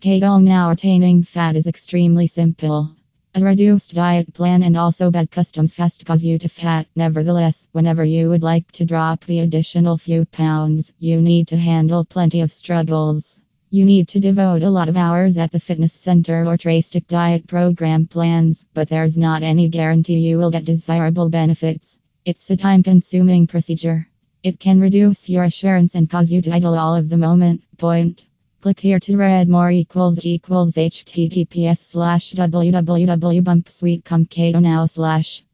Keto now attaining fat is extremely simple. A reduced diet plan and also bad customs fast cause you to fat. Nevertheless, whenever you would like to drop the additional few pounds, you need to handle plenty of struggles. You need to devote a lot of hours at the fitness center or tray stick diet program plans, but there's not any guarantee you will get desirable benefits. It's a time consuming procedure. It can reduce your assurance and cause you to idle all of the moment. Point. Click here to read more equals equals https slash www.bumpsuite.com now slash